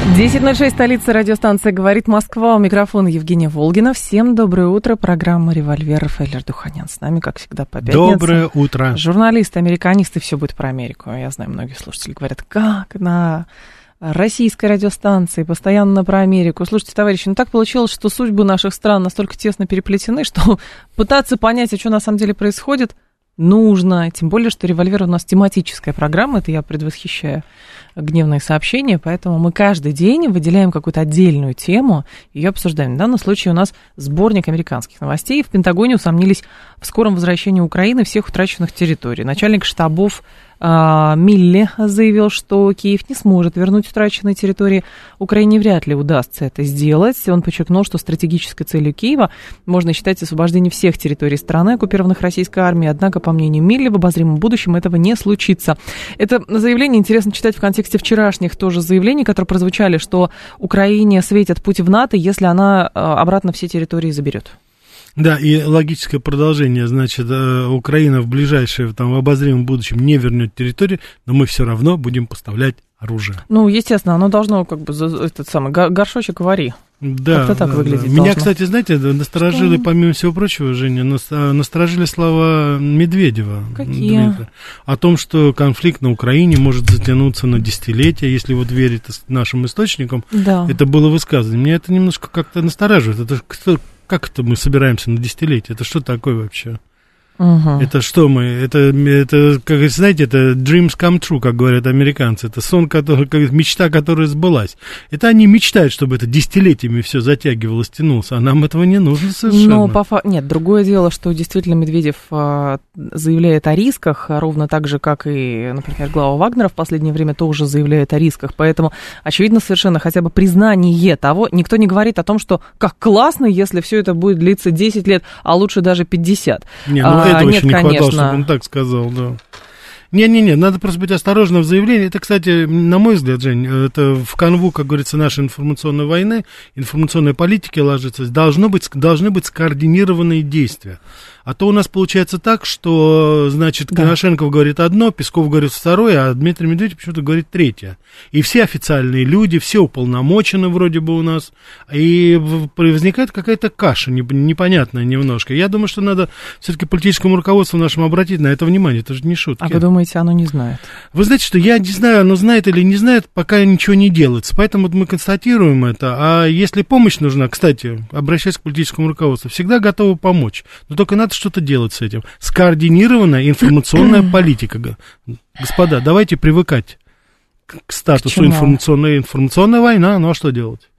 10.06, столица радиостанция «Говорит Москва». У микрофона Евгения Волгина. Всем доброе утро. Программа «Револьвер» Рафаэль Ардуханян. С нами, как всегда, по пятницам. Доброе утро. Журналисты, американисты, все будет про Америку. Я знаю, многие слушатели говорят, как на российской радиостанции, постоянно про Америку. Слушайте, товарищи, ну так получилось, что судьбы наших стран настолько тесно переплетены, что пытаться понять, а что на самом деле происходит, нужно. Тем более, что «Револьвер» у нас тематическая программа, это я предвосхищаю гневные сообщения, поэтому мы каждый день выделяем какую-то отдельную тему, ее обсуждаем. В данном случае у нас сборник американских новостей. В Пентагоне усомнились в скором возвращении Украины всех утраченных территорий. Начальник штабов Милли заявил, что Киев не сможет вернуть утраченные территории. Украине вряд ли удастся это сделать. Он подчеркнул, что стратегической целью Киева можно считать освобождение всех территорий страны, оккупированных российской армией. Однако, по мнению Милли, в обозримом будущем этого не случится. Это заявление интересно читать в контексте вчерашних тоже заявлений, которые прозвучали, что Украине светит путь в НАТО, если она а, обратно все территории заберет. Да, и логическое продолжение, значит, э, Украина в ближайшее, там, в обозримом будущем не вернет территорию, но мы все равно будем поставлять оружие. Ну, естественно, оно должно, как бы, этот самый горшочек вари. Да, Как-то так да, выглядит да. должно. Меня, кстати, знаете, насторожили, Что? помимо всего прочего, Женя, а, насторожили слова Медведева. Какие? Дмитрия, о том, что конфликт на Украине может затянуться на десятилетия, если вот верить нашим источникам. Да. Это было высказано. Меня это немножко как-то настораживает. Это кто- как это мы собираемся на десятилетие? Это что такое вообще? Мгм. Это что мы? Это, это, как знаете, это dreams come true, как говорят американцы. Это сон, который, как мечта, которая сбылась. Это они мечтают, чтобы это десятилетиями все затягивалось, тянулось, а нам этого не нужно совершенно. Но по фа- Нет, другое дело, что действительно Медведев а, заявляет о рисках, а ровно так же, как и, например, глава Вагнера в последнее время тоже заявляет о рисках. Поэтому, очевидно, совершенно хотя бы признание того, никто не говорит о том, что как классно, если все это будет длиться 10 лет, а лучше даже 50. Не, ну А, этого нет, еще не хватало, конечно. чтобы он так сказал, да. Не-не-не, надо просто быть осторожным в заявлении. Это, кстати, на мой взгляд, Жень, это в канву, как говорится, нашей информационной войны, информационной политики ложится. Должно быть, должны быть скоординированные действия. А то у нас получается так, что, значит, Да. Коношенков говорит одно, Песков говорит второе, а Дмитрий Медведев почему-то говорит третье. И все официальные люди, все уполномочены вроде бы у нас, и возникает какая-то каша неп- непонятная немножко. Я думаю, что надо все-таки политическому руководству нашему обратить на это внимание, это же не шутки. А вы думаете, оно не знает? Вы знаете, что я не знаю, оно знает или не знает, пока ничего не делается. Поэтому мы констатируем это. А если помощь нужна, кстати, обращаясь к политическому руководству, всегда готовы помочь. Но только надо что-то делать с этим. Скоординированная информационная политика. Господа, давайте привыкать к статусу информационной, информационная война. Ну а что делать?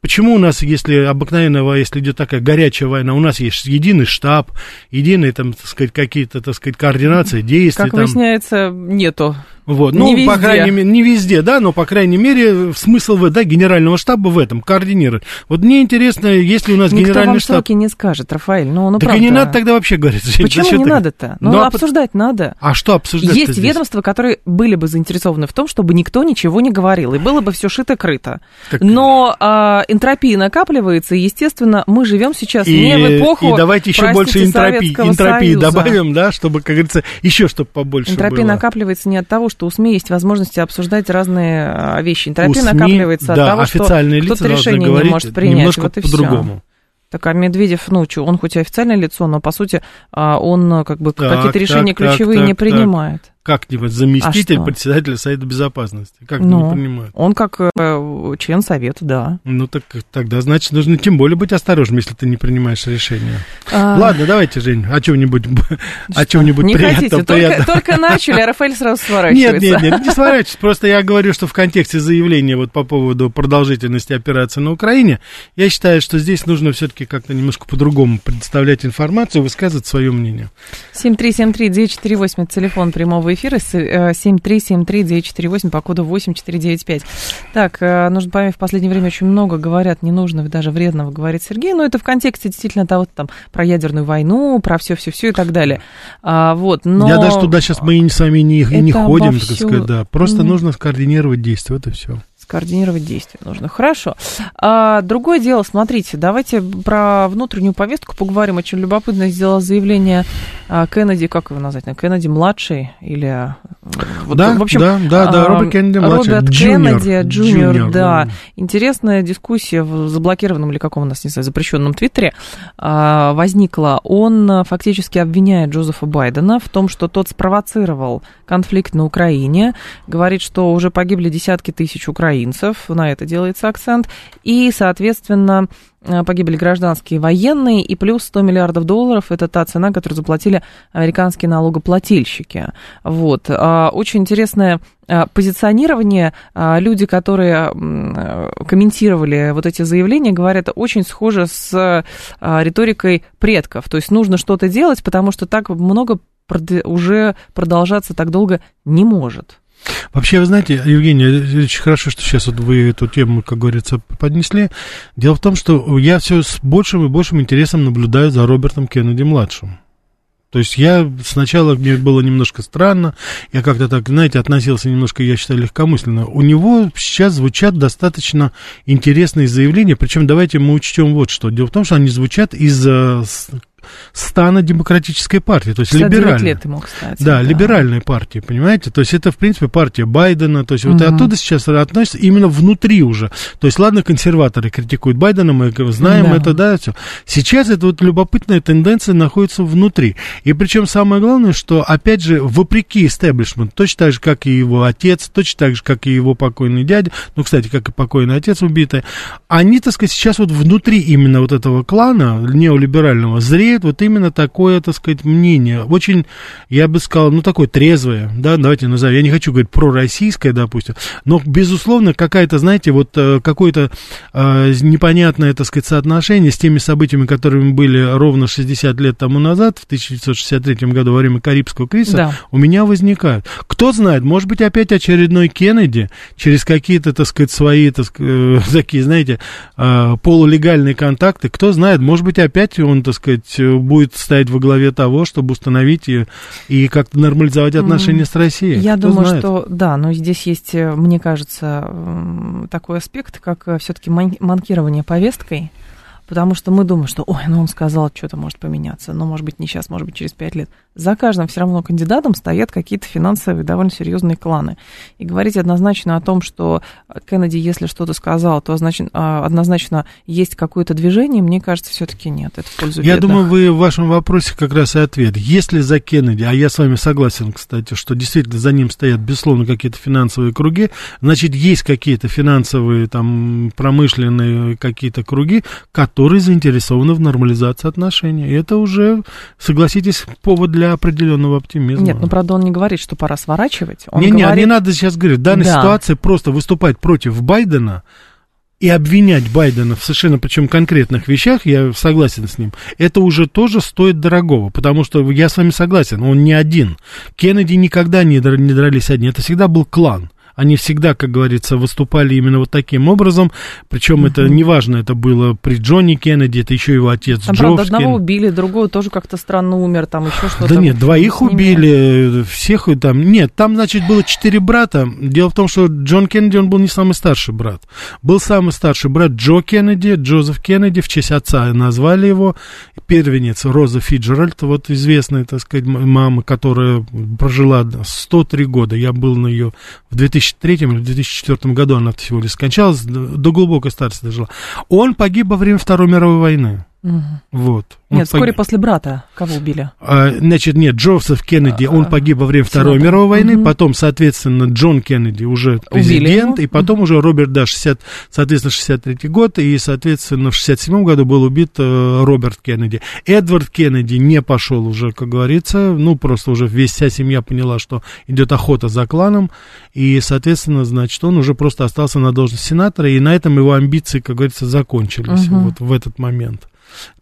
Почему у нас, если обыкновенная если идет такая горячая война, у нас есть единый штаб, единые, там, так сказать, какие-то, так сказать, координации действий. Как там, выясняется, нету. Вот, Не ну, по везде. крайней мере, не везде, да, но, по крайней мере, смысл, да, генерального штаба в этом, координировать. Вот мне интересно, если у нас Никто генеральный вам штаб... сроки не скажет, Рафаэль. Ну, ну так правда. не надо тогда вообще говорить. Почему зачем не ты- надо-то? Ну, Ну, а обсуждать надо. А что обсуждать Есть ведомства, которые были бы заинтересованы в том, чтобы никто ничего не говорил, и было бы все шито-крыто. Так- Но а, энтропия накапливается, и, естественно, мы живем сейчас И, не в эпоху, и давайте еще больше простите, энтропии, Советского энтропии Союза. добавим, да, чтобы, как говорится, еще чтобы побольше Энтропия было. накапливается не от того, что у СМИ есть возможность обсуждать разные а, вещи. Энтропия СМИ, накапливается да, от того, что официальные лица кто-то решение не может принять. немножко вот по-другому. Так, а Медведев, ну, что, он хоть и официальное лицо, но, по сути, а, он а, как бы Так, какие-то решения так, ключевые так, не принимает. Как-нибудь заместитель А председателя Совета Безопасности. Как Ну. не понимаю. Он как э, член совета, да. Ну, так тогда, значит, нужно тем более быть осторожным, если ты не принимаешь решения. А, Ладно, давайте, Жень, о чем-нибудь, о чем-нибудь не приятном. хотите, только, приятном. только начали, а Рафаэль сразу Нет, сворачивается. нет, нет, не сворачивайтесь. Просто я говорю, что в контексте заявления вот по поводу продолжительности операции на Украине, я считаю, что здесь нужно все-таки как-то немножко по-другому предоставлять информацию, высказывать свое мнение. 7373948, это телефон прямого эфира, с- э, 7373948 по коду 8495. Так, э, нужно поймать, в последнее время очень много говорят ненужного, даже вредного, говорит Сергей, но это в контексте действительно того, там, про ядерную войну, про все-все-все и так далее. А, вот, но... Я даже туда сейчас мы с вами не, не ходим, так всё... сказать, да. Просто mm. нужно скоординировать действия, и все координировать действия нужно. Хорошо. А, другое дело, смотрите, давайте про внутреннюю повестку поговорим. Очень любопытно сделал заявление а, Кеннеди, как его назвать, Кеннеди младший или... Вот, да, в общем, да, да, да, а, Роберт Кеннеди младший. Роберт Кеннеди, джуниор, да. да. Интересная дискуссия в заблокированном или каком у нас, не знаю, запрещенном Твиттере а, возникла. Он фактически обвиняет Джозефа Байдена в том, что тот спровоцировал конфликт на Украине, говорит, что уже погибли десятки тысяч украинцев, украинцев, на это делается акцент, и, соответственно, э, погибли гражданские военные, и плюс 100 миллиардов долларов – это та цена, которую заплатили американские налогоплательщики. Вот. А, очень интересное э, позиционирование. А, люди, которые э, комментировали вот эти заявления, говорят, очень схоже с риторикой предков. То есть нужно что-то делать, потому что так много уже продолжаться так долго не может. Вообще, вы знаете, Евгений, очень хорошо, что сейчас вот вы эту тему, как говорится, поднесли. Дело в том, что я все с большим и большим интересом наблюдаю за Робертом Кеннеди-младшим. То есть я сначала, мне было немножко странно, я как-то так, знаете, относился немножко, я считаю, легкомысленно. У него сейчас звучат достаточно интересные заявления, причем давайте мы учтем вот что. Дело в том, что они звучат из стана демократической партии, то есть либеральной. лет ему, кстати. Да, да, либеральной партии, понимаете? То есть это, в принципе, партия Байдена, то есть угу. вот оттуда сейчас относится именно внутри уже. То есть, ладно, консерваторы критикуют Байдена, мы знаем да. это, да, все. Сейчас эта вот любопытная тенденция находится внутри. И причем самое главное, что, опять же, вопреки истеблишменту, точно так же, как и его отец, точно так же, как и его покойный дядя, ну, кстати, как и покойный отец убитый, они, так сказать, сейчас вот внутри именно вот этого клана неолиберального зреют разделяет вот именно такое, так сказать, мнение. Очень, я бы сказал, ну, такое трезвое, да, давайте назовем. Я не хочу говорить пророссийское, допустим, но, безусловно, какая-то, знаете, вот э, какое-то э, непонятное, так сказать, соотношение с теми событиями, которыми были ровно 60 лет тому назад, в 1963 году, во время Карибского кризиса, да. у меня возникают. Кто знает, может быть, опять очередной Кеннеди через какие-то, так сказать, свои, так сказать, э, такие, знаете, э, полулегальные контакты, кто знает, может быть, опять он, так сказать, будет стоять во главе того, чтобы установить и, и как-то нормализовать отношения с Россией. Я Кто думаю, знает? что да, но здесь есть, э, мне кажется, такой аспект, как э, все-таки манкирование повесткой потому что мы думаем, что, ой, ну он сказал, что-то может поменяться, но, может быть, не сейчас, может быть, через пять лет. За каждым все равно кандидатом стоят какие-то финансовые довольно серьезные кланы. И говорить однозначно о том, что Кеннеди, если что-то сказал, то значит, а, однозначно есть какое-то движение, мне кажется, все-таки нет. Это в пользу Я бедных. думаю, вы в вашем вопросе как раз и ответ. Если за Кеннеди, а я с вами согласен, кстати, что действительно за ним стоят, безусловно, какие-то финансовые круги, значит, есть какие-то финансовые, там, промышленные какие-то круги, которые заинтересованы в нормализации отношений. И это уже, согласитесь, повод для определенного оптимизма. Нет, ну, правда, он не говорит, что пора сворачивать. Он не, говорит... не, не надо сейчас говорить. В данной да. ситуации просто выступать против Байдена и обвинять Байдена в совершенно причем конкретных вещах, я согласен с ним, это уже тоже стоит дорогого, потому что я с вами согласен, он не один. Кеннеди никогда не дрались одни, это всегда был клан они всегда, как говорится, выступали именно вот таким образом, причем uh-huh. это неважно, это было при Джонни Кеннеди, это еще его отец там, Джо. Правда, одного Кен... убили, другого тоже как-то странно умер, там еще что-то. Да нет, двоих убили, всех там, нет, там, значит, было четыре брата, дело в том, что Джон Кеннеди, он был не самый старший брат, был самый старший брат Джо Кеннеди, Джозеф Кеннеди, в честь отца назвали его, первенец Роза Фиджеральд, вот известная, так сказать, мама, которая прожила 103 года, я был на ее в 2000 2003 или 2004 году она всего лишь скончалась, до глубокой старости дожила. Он погиб во время Второй мировой войны. Угу. Вот. Нет, вскоре погиб. после брата кого убили? А, значит, нет, Джозеф Кеннеди, он а, погиб во время Второй Сената. мировой войны, угу. потом, соответственно, Джон Кеннеди уже президент, и потом угу. уже Роберт, да, 60, соответственно, 63 год, и, соответственно, в 67 году был убит э, Роберт Кеннеди. Эдвард Кеннеди не пошел уже, как говорится, ну, просто уже весь вся семья поняла, что идет охота за кланом, и, соответственно, значит, он уже просто остался на должности сенатора, и на этом его амбиции, как говорится, закончились угу. вот в этот момент.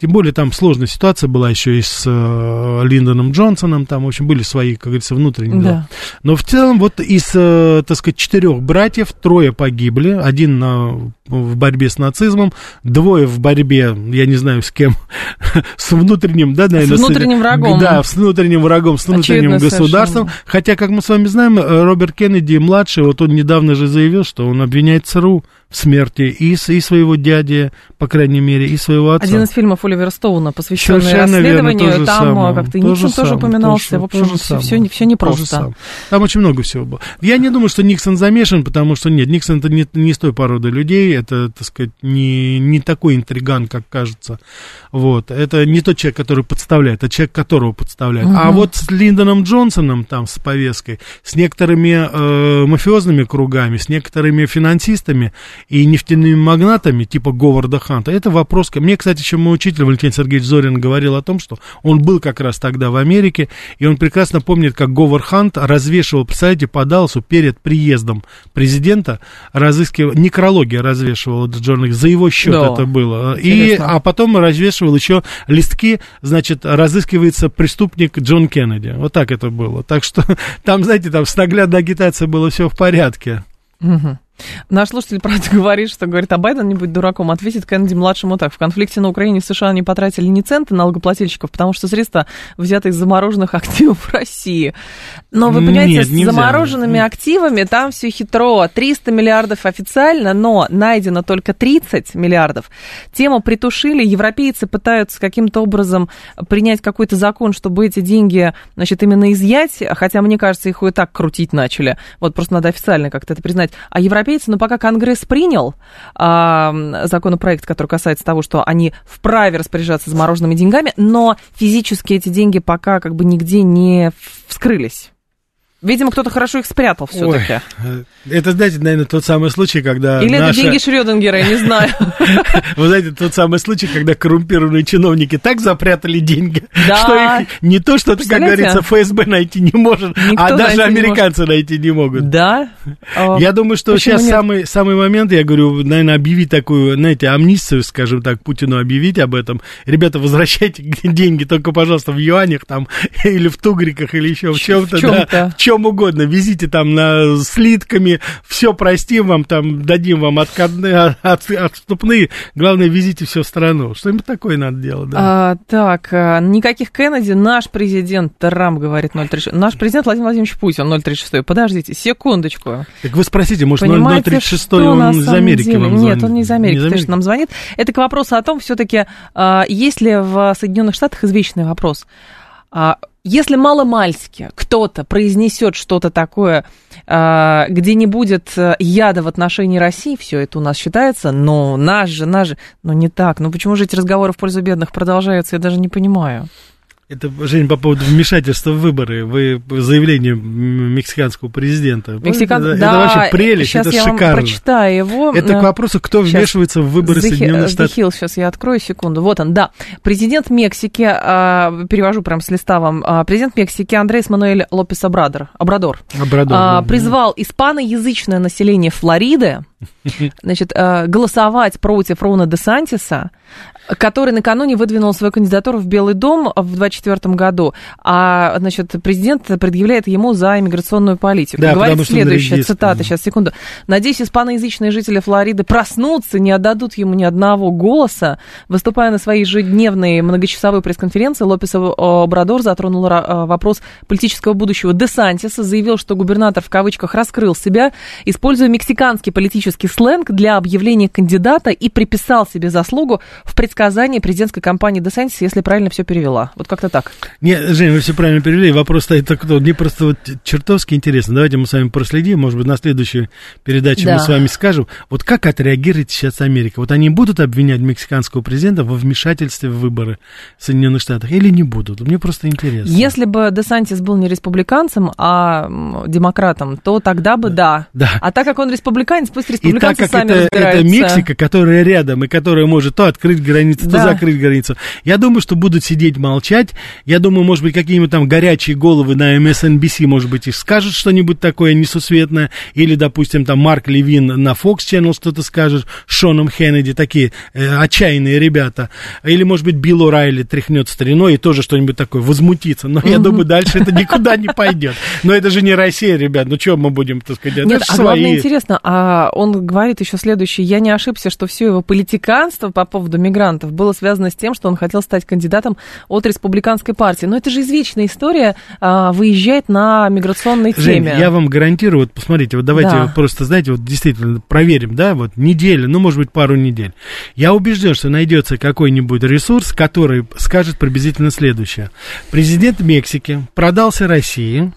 Тем более там сложная ситуация была еще и с э, Линдоном Джонсоном, там, в общем, были свои, как говорится, внутренние Да. дела. Но в целом вот из, э, так сказать, четырех братьев трое погибли. Один на, в борьбе с нацизмом, двое в борьбе, я не знаю с кем, с внутренним, да, наверное. внутренним врагом. Да, с внутренним врагом, с внутренним Очевидно государством. совершенно. Хотя, как мы с вами знаем, э, Роберт Кеннеди младший, вот он недавно же заявил, что он обвиняет ЦРУ в смерти и, и своего дяди, по крайней мере, и своего отца. Один из фильмов Оливера Стоуна, посвященный Совершенно верно, расследованию, же там самое. а, как-то То Никсон же тоже самое, упоминался. то в общем, то все, самое, все, все непросто. самое. Там очень много всего было. Я не думаю, что Никсон замешан, потому что нет, Никсон это не, не с той породы людей, это, так сказать, не, не такой интриган, как кажется. Вот. Это не тот человек, который подставляет, а человек, которого подставляют. А Мгм. вот с Линдоном Джонсоном там с повесткой, с некоторыми э, мафиозными кругами, с некоторыми финансистами и нефтяными магнатами, типа Говарда Ханта, это вопрос... Мне, кстати, еще мой учитель Валентин Сергеевич Зорин говорил о том, что он был как раз тогда в Америке, и он прекрасно помнит, как Говард Хант развешивал, представляете, по Далласу перед приездом президента, разыскивал, некрология развешивал журнал, за его счет Да. это было. И, а потом развешивал еще листки, значит, разыскивается преступник Джон Кеннеди. Вот так это было. Так что там, знаете, там с наглядной агитацией было все в порядке. Мгм. Наш слушатель, правда, говорит, что говорит, а Байден не будь дураком, ответит Кеннеди младшему так. В конфликте на Украине в США не потратили ни цента налогоплательщиков, потому что средства взяты из замороженных активов России. Но вы понимаете, Нет, с замороженными активами там все хитро. 300 миллиардов официально, но найдено только 30 миллиардов. Тему притушили, европейцы пытаются каким-то образом принять какой-то закон, чтобы эти деньги, значит, именно изъять, хотя, мне кажется, их и так крутить начали. Вот просто надо официально как-то это признать. А европейцы, ну, пока Конгресс принял а, законопроект, который касается того, что они вправе распоряжаться замороженными деньгами, но физически эти деньги пока как бы нигде не вскрылись. Видимо, кто-то хорошо их спрятал все-таки. Это, знаете, наверное, тот самый случай, когда Или наша- это деньги Шрёдингера, я не знаю. Вы знаете, тот самый случай, когда коррумпированные чиновники так запрятали деньги, что их не то, что, как говорится, ФСБ найти не может, а даже американцы найти не могут. Да? А, Я думаю, что сейчас самый, самый момент, я говорю, наверное, объявить такую, знаете, амнистию, скажем так, Путину объявить об этом. Ребята, возвращайте деньги только, пожалуйста, в юанях там, или в тугриках, или еще в чем-то, в в чем угодно. Везите там на слитками, все простим вам, там, дадим вам откатные, от- отступные. Главное, везите все в страну. Что-нибудь такое надо делать, да. А, так, а, никаких Кеннеди, наш президент Трамп говорит 036. Наш президент Владимир Владимирович Путин 036. Подождите, секундочку. Так вы спросите, может, Понимаете, 036 что на он из Америки деле? вам Нет, звонит? он не из Америки, точно нам звонит. Это к вопросу о том, все-таки, есть ли в Соединенных Штатах извечный вопрос. А, Если маломальски кто-то произнесет что-то такое, а, где не будет э, яда в отношении России, все это у нас считается, но наш же, наш же, ну не так. Ну почему же эти разговоры в пользу бедных продолжаются, я даже не понимаю. Это, Жень, по поводу вмешательства в выборы. Вы заявление мексиканского президента. Мексикан... Это, да, это вообще прелесть, сейчас это я шикарно. вам прочитаю его. Это Э, к вопросу, кто Щас. вмешивается в выборы Hi- Соединенных Штатов. Hill, сейчас я открою, секунду. Вот он, да. Президент Мексики, а, перевожу прям с листа вам, а, президент Мексики Андрес Мануэль Лопес Обрадор, Обрадор Обрадован, а, да. призвал испаноязычное население Флориды значит, а, голосовать против Рона де Сантиса, который накануне выдвинул свою кандидатуру в Белый дом в 2024 году, а, значит, президент предъявляет ему за иммиграционную политику. Да, Говорит следующее, редист. цитата, сейчас, секунду. «Надеюсь, испаноязычные жители Флориды проснутся, не отдадут ему ни одного голоса». Выступая на своей ежедневной многочасовой пресс-конференции, Лопес Обрадор затронул а, вопрос политического будущего Де Сантиса, заявил, что губернатор в кавычках раскрыл себя, используя мексиканский политический сленг для объявления кандидата и приписал себе заслугу в предсказании президентской кампании Де Сантиса, если правильно все перевела. Вот как-то так. Не, Жень, вы все правильно перевели. Вопрос стоит так, кто. Мне просто вот чертовски интересно. Давайте мы с вами проследим. Может быть, на следующей передаче Да. мы с вами скажем. Вот как отреагирует сейчас Америка? Вот они будут обвинять мексиканского президента во вмешательстве в выборы в Соединенных Штатах или не будут? Мне просто интересно. Если бы Де Сантис был не республиканцем, а демократом, то тогда бы да. Да. А так как он республиканец, пусть И так республиканцы как сами это, это разбираются. Мексика, которая рядом и которая может то открыть границы границу, Да. то закрыть границу. Я думаю, что будут сидеть молчать. Я думаю, может быть, какие-нибудь там горячие головы на MSNBC, может быть, и скажут что-нибудь такое несусветное. Или, допустим, там Марк Левин на Fox Channel что-то скажет, Шоном Хеннеди, такие э, отчаянные ребята. Или, может быть, Билл Райли тряхнет стариной и тоже что-нибудь такое возмутится. Но я думаю, дальше это никуда не пойдет. Но это же не Россия, ребят. Ну, что мы будем, так сказать, Нет, а главное интересно, а он говорит еще следующее. Я не ошибся, что все его политиканство по поводу мигрантов было связано с тем, что он хотел стать кандидатом от республиканской партии. Но это же извечная история, а, выезжает на миграционной Жень, теме. я вам гарантирую, вот посмотрите, вот давайте Да. вот просто, знаете, вот действительно проверим, да, вот неделю, ну, может быть, пару недель. Я убежден, что найдется какой-нибудь ресурс, который скажет приблизительно следующее. Президент Мексики продался России,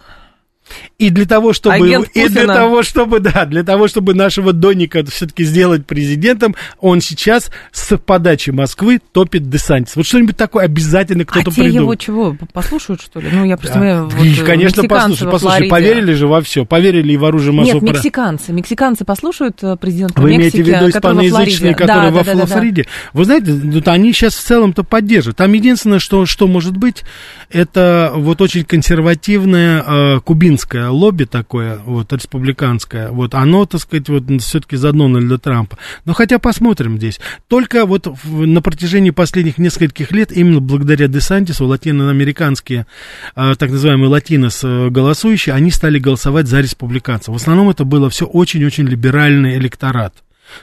и для того, чтобы, Агент и для того, чтобы, да, для того, чтобы нашего Доника все-таки сделать президентом, он сейчас с подачи Москвы топит Десантис. Вот что-нибудь такое обязательно кто-то а те придумает. его чего, послушают, что ли? Ну, я Да. представляю, вот, И, конечно, мексиканцы послушай, Флориде. поверили же во все, поверили и в оружие Нет, массового пора- мексиканцы. Мексиканцы послушают э, президента Вы Мексики, имеете в виду испаноязычные, Флориде. которые Да, во да, да, да, да. Флориде? Вы знаете, вот они сейчас в целом-то поддерживают. Там единственное, что, что может быть, это вот очень консервативное э, кубинское лобби такое, вот, республиканское. Вот оно, так сказать, вот все-таки за Дональда Трампа. Но хотя посмотрим здесь. Только вот в- на протяжении последних нескольких лет, именно благодаря Десантису, латиноамериканские, э, так называемые латинос голосующие, они стали голосовать за республиканцев. В основном это было все очень-очень либеральный электорат.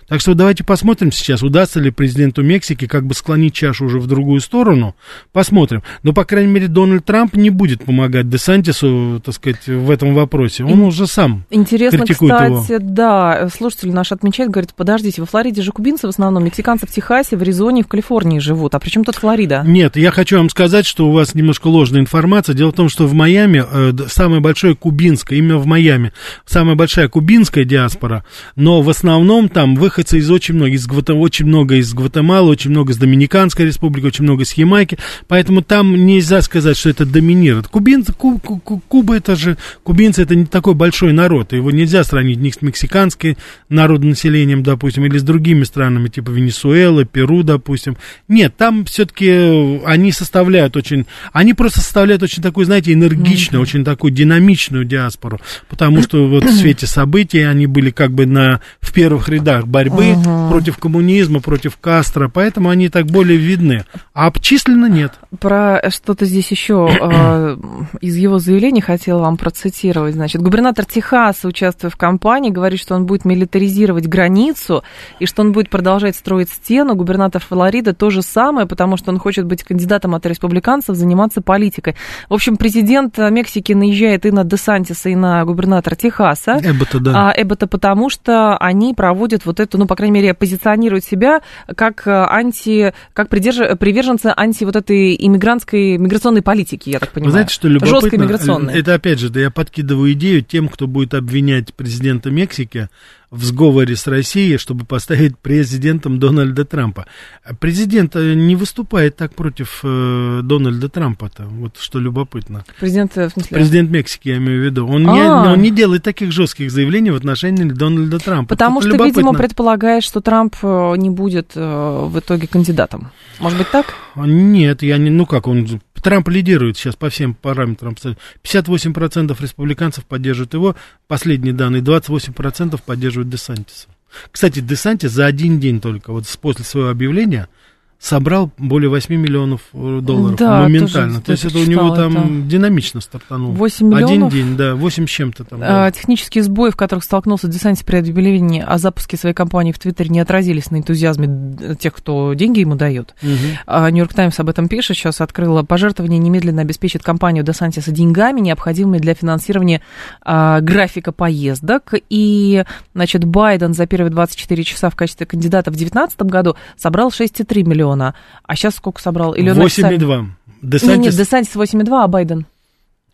Так что давайте посмотрим сейчас, удастся ли президенту Мексики как бы склонить чашу уже в другую сторону. Посмотрим. Но, по крайней мере, Дональд Трамп не будет помогать Десантису, так сказать, в этом вопросе. Он Ин- уже сам Интересно, критикует кстати, его. да, слушатель наш отмечает, говорит, подождите, во Флориде же кубинцы в основном, мексиканцы в Техасе, в Аризоне в Калифорнии живут, а при чем тут Флорида? Нет, я хочу вам сказать, что у вас немножко ложная информация. Дело в том, что в Майами э, самое большое кубинское, именно в Майами, самая большая кубинская диаспора, но в основном там выходцы из очень многих, из Гвата- очень много из Гватемалы, очень много из Доминиканской республики, очень много из Ямайки, поэтому там нельзя сказать, что это доминирует. Кубинцы, Ку- Ку- Ку- Куба это же, кубинцы это не такой большой народ, его нельзя сравнить ни с мексиканской народонаселением, допустим, или с другими странами, типа Венесуэлы, Перу, допустим. Нет, там все-таки они составляют очень, они просто составляют очень такую, знаете, энергичную, очень такую динамичную диаспору, потому что вот в свете событий они были как бы на, в первых рядах борьбы против коммунизма, против Кастро, поэтому они так более видны. А численно нет. Про что-то здесь еще э, из его заявлений хотела вам процитировать. Значит, губернатор Техаса, участвуя в кампании, говорит, что он будет милитаризировать границу и что он будет продолжать строить стену. Губернатор Флориды то же самое, потому что он хочет быть кандидатом от республиканцев, заниматься политикой. В общем, президент Мексики наезжает и на Десантиса, и на губернатора Техаса. Эббота, да. А Эббота потому, что они проводят вот эту, ну, по крайней мере, позиционируют себя как э, анти, как придерж- приверженцы анти вот этой иммигрантской, миграционной политики, я так Вы понимаю. знаете, что любопытно? Жесткой миграционной. Это опять же, да я подкидываю идею тем, кто будет обвинять президента Мексики в сговоре с Россией, чтобы поставить президентом Дональда Трампа. Президент э, не выступает так против э, Дональда Трампа-то, вот что любопытно. Президент, э, в смысле... Президент Мексики, я имею в виду. Он, не, А. он не делает таких жестких заявлений в отношении Дональда Трампа. Потому Это что, видимо, любопытно. предполагает, что Трамп э, не будет э, в итоге кандидатом. Может быть так? Нет, я не... Ну как, он... Трамп лидирует сейчас по всем параметрам. 58% республиканцев поддерживают его. Последние данные. 28% поддерживают Десантиса. Кстати, Десантис за один день только, вот после своего объявления, собрал более 8 миллионов э, долларов Да, моментально. тоже То есть это у него там это. динамично стартанул. 8 Один миллионов? день, да, 8 с чем-то там. А, да. Технические сбои, в которых столкнулся Десантис при объявлении о запуске своей компании в Твиттере, не отразились на энтузиазме тех, кто деньги ему дает. А, Нью-Йорк Таймс об этом пишет, сейчас открыла пожертвование, немедленно обеспечит компанию Десантиса деньгами, необходимыми для финансирования а, графика поездок. И, значит, Байден за первые 24 часа в качестве кандидата в 2019 году собрал 6,3 миллиона. А сейчас сколько собрал? Или он 8,2. Нет, Десантис нет, Десантис 8,2, а Байден?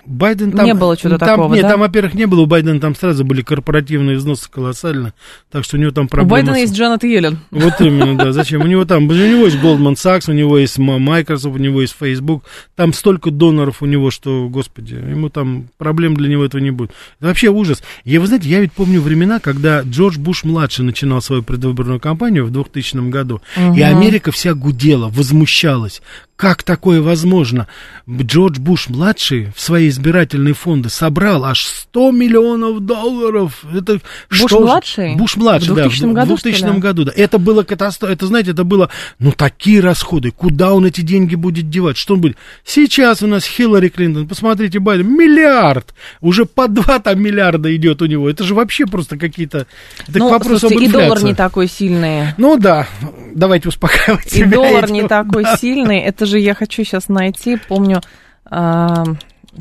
Байден там... Не было чего-то там, такого, Нет, да? там, во-первых, не было. У Байдена там сразу были корпоративные взносы колоссально. Так что у него там У проблемы... Байдена с- есть Джанет Йеллен. Вот именно, да. Зачем? У него там, у него есть Goldman Sachs, у него есть Microsoft, у него есть Facebook. Там столько доноров у него, что, господи, ему там проблем для него этого не будет. Это вообще ужас. Я, вы знаете, я ведь помню времена, когда Джордж Буш-младший начинал свою предвыборную кампанию в 2000 году, и Америка вся гудела, возмущалась. Как такое возможно? Джордж Буш-младший в свои избирательные фонды собрал аж 100 миллионов долларов. Это Буш-младший? Буш-младший, В да. 2000 году, в 2000 что ли? году, да. Это было катастрофа. Это, знаете, это было, ну, такие расходы. Куда он эти деньги будет девать? Что он будет? Сейчас у нас Хиллари Клинтон, посмотрите, Байден, миллиард. Уже по два там миллиарда идет у него. Это же вообще просто какие-то... Это к Ну, вопросу слушайте, об и доллар инфляции. не такой сильный. Ну да, давайте успокаивать И себя доллар этим. не такой сильный. Это же я хочу сейчас найти. Помню,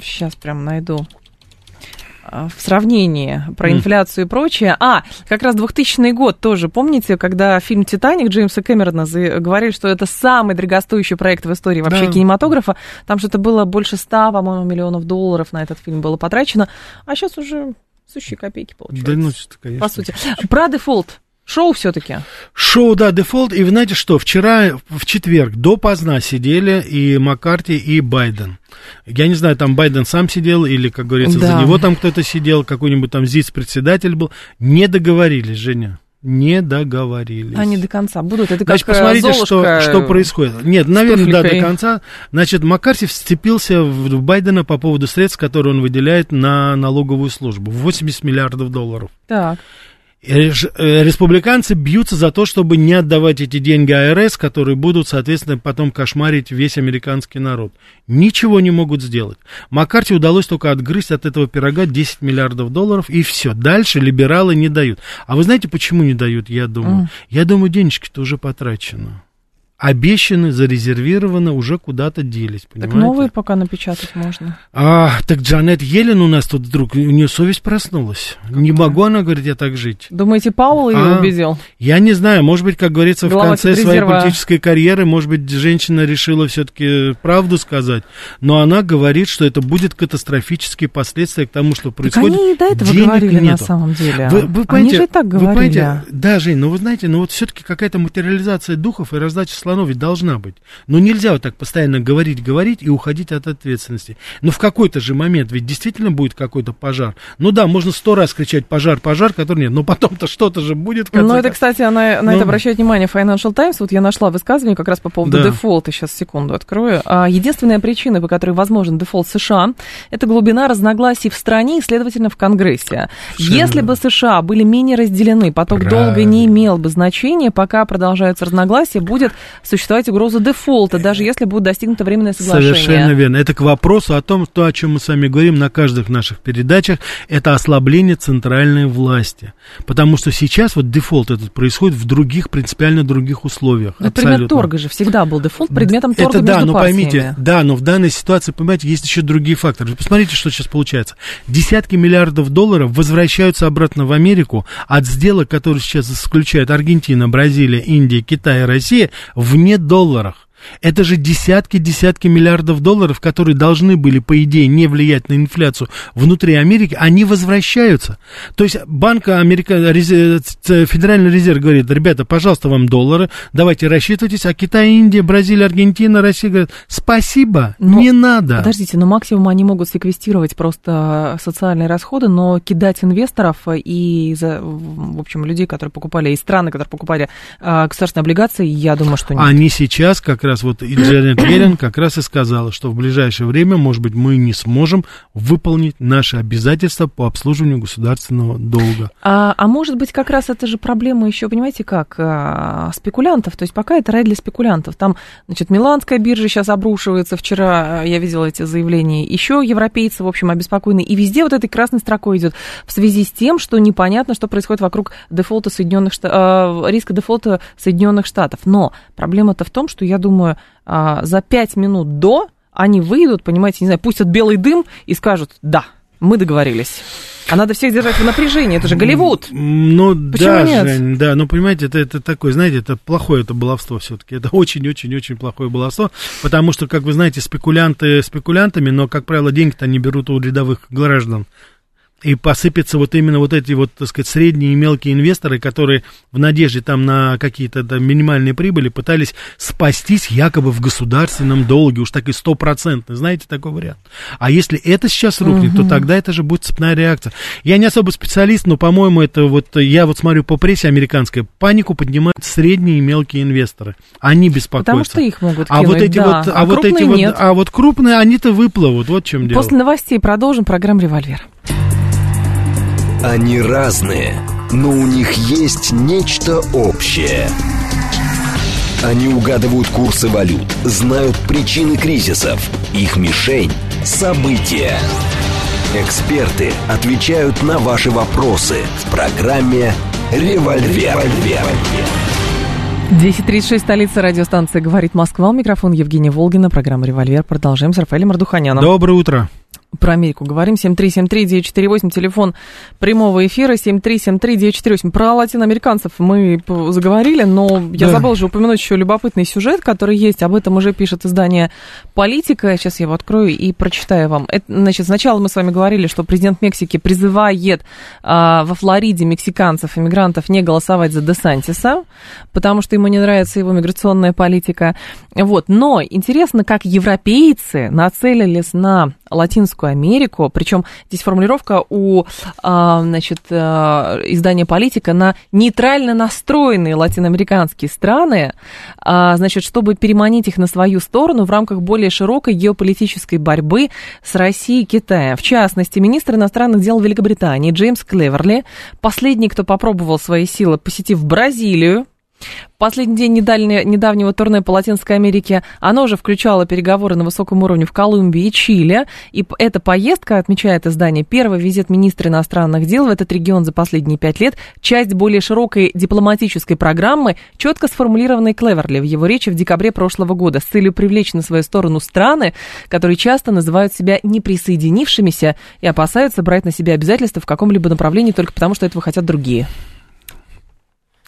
сейчас прям найду а, в сравнении про инфляцию и прочее. А, как раз 2000 год тоже. Помните, когда фильм «Титаник» Джеймса Кэмерона говорили, что это самый дорогостоящий проект в истории вообще Да. кинематографа. Там что-то было больше 100, по-моему, миллионов долларов на этот фильм было потрачено. А сейчас уже сущие копейки получаются. Да, ну, конечно. по сути. Про дефолт. Шоу все-таки. Шоу, да, дефолт. И вы знаете что, вчера, в четверг, допоздна сидели и Маккарти, и Байден. Я не знаю, там Байден сам сидел, или, как говорится, Да. за него там кто-то сидел, какой-нибудь там зиц-председатель был. Не договорились, Женя. Не договорились. Они до конца будут. Это Значит, как э, посмотрите, что, Золушка что происходит. Нет, наверное, да, до конца. Значит, Маккарти вцепился в Байдена по поводу средств, которые он выделяет на налоговую службу. 80 миллиардов долларов. Так. Э, Республиканцы бьются за то, чтобы не отдавать эти деньги АРС, которые будут, соответственно, потом кошмарить весь американский народ. Ничего не могут сделать. Маккарти удалось только отгрызть от этого пирога 10 миллиардов долларов, и все. Дальше либералы не дают. А вы знаете, почему не дают, я думаю? Мгм. Я думаю, денежки-то уже потрачены. Обещаны, зарезервированы, уже куда-то делись, Так понимаете? новые пока напечатать можно. А, так Джанет Йеллен у нас тут вдруг, у нее совесть проснулась. Не могу она, говорит, я так жить. Думаете, Паул ее А, убедил? Я не знаю, может быть, как говорится, в Глава конце своей политической карьеры, может быть, женщина решила все-таки правду сказать, но она говорит, что это будет катастрофические последствия к тому, что Так происходит. они и до этого Денег говорили на нету. самом деле. Вы, вы они понимаете, же и так вы говорили. понимаете, да, Жень, но вы знаете, ну вот все-таки какая-то материализация духов и раздача слонов ведь должна быть. Ну нельзя вот так постоянно говорить, говорить и уходить от ответственности. Но в какой-то же момент ведь действительно будет какой-то пожар. Ну да, можно сто раз кричать пожар, пожар, который нет, но потом-то что-то же будет. конце Ну, это, кстати, она, на Ну. это обращает внимание Financial Times. Вот я нашла высказывание как раз по поводу Да. дефолта. Сейчас, секунду, открою. А, единственная причина, по которой возможен дефолт США, это глубина разногласий в стране и, следовательно, в Конгрессе. Совершенно Если бы США были менее разделены, поток Правильно. долга не имел бы значения, пока продолжаются разногласия, будет существовать угроза дефолта, даже если будет достигнуто временное соглашение. Совершенно верно. Это к вопросу о том, то, о чем мы с вами говорим на каждых наших передачах, это ослабление центральной власти. Потому что сейчас вот дефолт этот происходит в других, принципиально других условиях. Например, Абсолютно. торга же всегда был дефолт предметом торга Это да, между но партиями. поймите, да, но в данной ситуации, понимаете, есть еще другие факторы. Вы посмотрите, что сейчас получается. Десятки миллиардов долларов возвращаются обратно в Америку от сделок, которые сейчас заключают Аргентина, Бразилия, Индия, Китай Россия, вне долларах. Это же десятки-десятки миллиардов долларов, которые должны были, по идее, не влиять на инфляцию внутри Америки, они возвращаются. То есть Банк Америка, ц- Федеральный резерв говорит, ребята, пожалуйста, вам доллары, давайте рассчитывайтесь, а Китай, Индия, Бразилия, Аргентина, Россия говорят, спасибо, Но- не надо. Подождите, но максимум они могут секвестировать просто социальные расходы, но кидать инвесторов и, за, в общем, людей, которые покупали, и страны, которые покупали а, государственные облигации, я думаю, что нет. Они сейчас как раз, вот и Джанет Йеллен как раз и сказала, что в ближайшее время, может быть, мы не сможем выполнить наши обязательства по обслуживанию государственного долга. А, а может быть, как раз это же проблема еще, понимаете, как а, спекулянтов. То есть пока это рай для спекулянтов. Там, значит, Миланская биржа сейчас обрушивается. Вчера а, я видела эти заявления. Еще европейцы, в общем, обеспокоены. И везде вот этой красной строкой идет в связи с тем, что непонятно, что происходит вокруг дефолта Соединенных Штатов, риска дефолта Соединенных Штатов. Но проблема-то в том, что я думаю, а, за пять минут до они выйдут, понимаете, не знаю, пустят белый дым и скажут, да, мы договорились. А надо всех держать в напряжении, это же Голливуд. Ну, Почему да, нет? Жень, да, ну, понимаете, это, это такое, знаете, это плохое это баловство все-таки. Это очень-очень-очень плохое баловство, потому что, как вы знаете, спекулянты спекулянтами, но, как правило, деньги-то они берут у рядовых граждан. И посыпятся вот именно вот эти вот, так сказать, средние и мелкие инвесторы, которые в надежде там на какие-то там, минимальные прибыли пытались спастись якобы в государственном долге, уж так и стопроцентно, знаете, такой вариант. А если это сейчас рухнет, то тогда это же будет цепная реакция. Я не особо специалист, но, по-моему, это вот, я вот смотрю по прессе американской, панику поднимают средние и мелкие инвесторы. Они беспокоятся. Потому что их могут а кинуть, вот эти да. вот, а, А вот эти крупные вот, нет. а вот крупные, они-то выплывут, вот в чем дело. После новостей продолжим программу «Револьвер». Они разные, но у них есть нечто общее. Они угадывают курсы валют, знают причины кризисов. Их мишень – события. Эксперты отвечают на ваши вопросы в программе «Револьвер». 10.36, столица радиостанции «Говорит Москва». У микрофона Евгения Волгина, программа «Револьвер». Продолжаем с Рафаэлем Ардуханяном. Доброе утро. Про Америку говорим. 7373948, телефон прямого эфира 7373948. Про латиноамериканцев мы заговорили, но я Да. забыла же упомянуть еще любопытный сюжет, который есть. Об этом уже пишет издание «Политика». Сейчас я его открою и прочитаю вам. Это, значит, сначала мы с вами говорили, что президент Мексики призывает а, во Флориде мексиканцев, иммигрантов не голосовать за Десантиса, потому что ему не нравится его миграционная политика. Вот. Но интересно, как европейцы нацелились на Латинскую Америку, причем здесь формулировка у а, значит, а, издания «Политика» на нейтрально настроенные латиноамериканские страны, а, значит, чтобы переманить их на свою сторону в рамках более широкой геополитической борьбы с Россией и Китаем. В частности, министр иностранных дел Великобритании Джеймс Клеверли, последний, кто попробовал свои силы, посетив Бразилию, Последний день недальне- недавнего турне по Латинской Америке, оно уже включало переговоры на высоком уровне в Колумбии и Чили. И эта поездка, отмечает издание, первый визит министра иностранных дел в этот регион за последние пять лет, часть более широкой дипломатической программы, четко сформулированной Клеверли в его речи в декабре прошлого года с целью привлечь на свою сторону страны, которые часто называют себя неприсоединившимися и опасаются брать на себя обязательства в каком-либо направлении только потому, что этого хотят другие.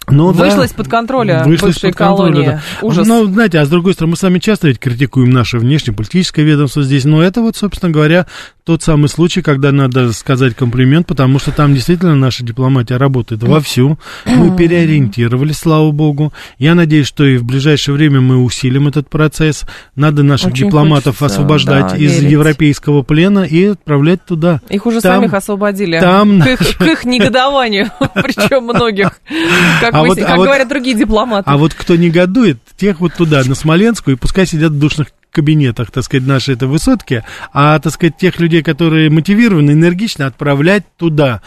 Ну, Вышло да. из-под контроля Вышло бывшей из-под контроля, колонии. да. Ужас. Ну, знаете, а с другой стороны, мы с вами часто ведь критикуем наше внешнеполитическое ведомство здесь, но это вот, собственно говоря, тот самый случай, когда надо сказать комплимент, потому что там действительно наша дипломатия работает вовсю. Мы переориентировались, слава богу. Я надеюсь, что и в ближайшее время мы усилим этот процесс. Надо наших Очень дипломатов хочется, освобождать да, из верить. европейского плена и отправлять туда. Их уже Там- самих освободили. там к, их, к их негодованию, причем многих. Как, А вот- как а вот- говорят другие дипломаты. А вот кто негодует, тех вот туда, на Смоленскую, и пускай сидят в душных кабинетах, так сказать, нашей этой высотки, а, так сказать, тех людей, которые мотивированы, энергично отправлять туда.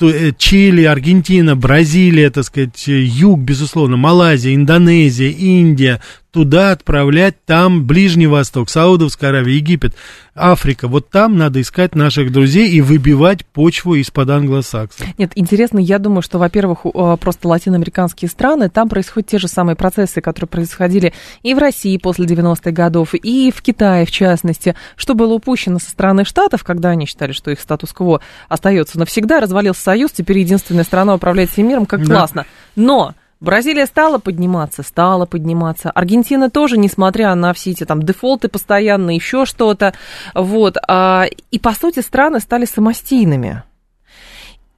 Э, Чили, Аргентина, Бразилия, так сказать, юг, безусловно, Малайзия, Индонезия, Индия, туда отправлять, там Ближний Восток, Саудовская Аравия, Египет, Африка, вот там надо искать наших друзей и выбивать почву из-под англосаксов. Нет, интересно, я думаю, что, во-первых, э, просто латиноамериканские страны, там происходят те же самые процессы, которые происходили и в России после 90-х годов, и в Китае, в частности, что было упущено со стороны Штатов, когда они считали, что их статус-кво остается навсегда, развалился Союз, теперь единственная страна управляет всем миром, как Да. классно. Но Бразилия стала подниматься, стала подниматься. Аргентина тоже, несмотря на все эти там дефолты постоянно, еще что-то. Вот. а, И, по сути, страны стали самостийными.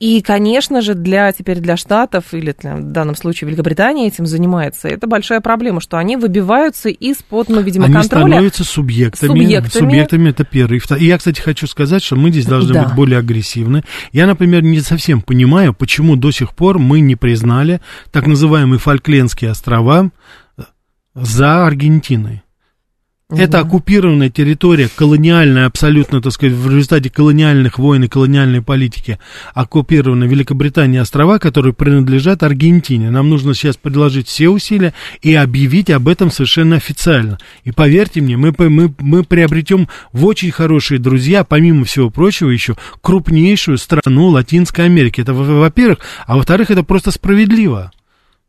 И, конечно же, для, теперь для Штатов, или для- в данном случае Великобритания этим занимается, это большая проблема, что они выбиваются из-под, ну, видимо, Они контроля. становятся субъектами. Субъектами. Субъектами, это первый. И я, кстати, хочу сказать, что мы здесь должны Да. быть более агрессивны. Я, например, не совсем понимаю, почему до сих пор мы не признали так называемые Фольклендские острова за Аргентиной. Это оккупированная территория, колониальная, абсолютно, так сказать, в результате колониальных войн и колониальной политики, оккупированная Великобритания острова, которые принадлежат Аргентине. Нам нужно сейчас предложить все усилия и объявить об этом совершенно официально. И поверьте мне, мы, мы, мы приобретем в очень хорошие друзья, помимо всего прочего, еще крупнейшую страну Латинской Америки. Это, во- во-первых, а во-вторых, это просто справедливо.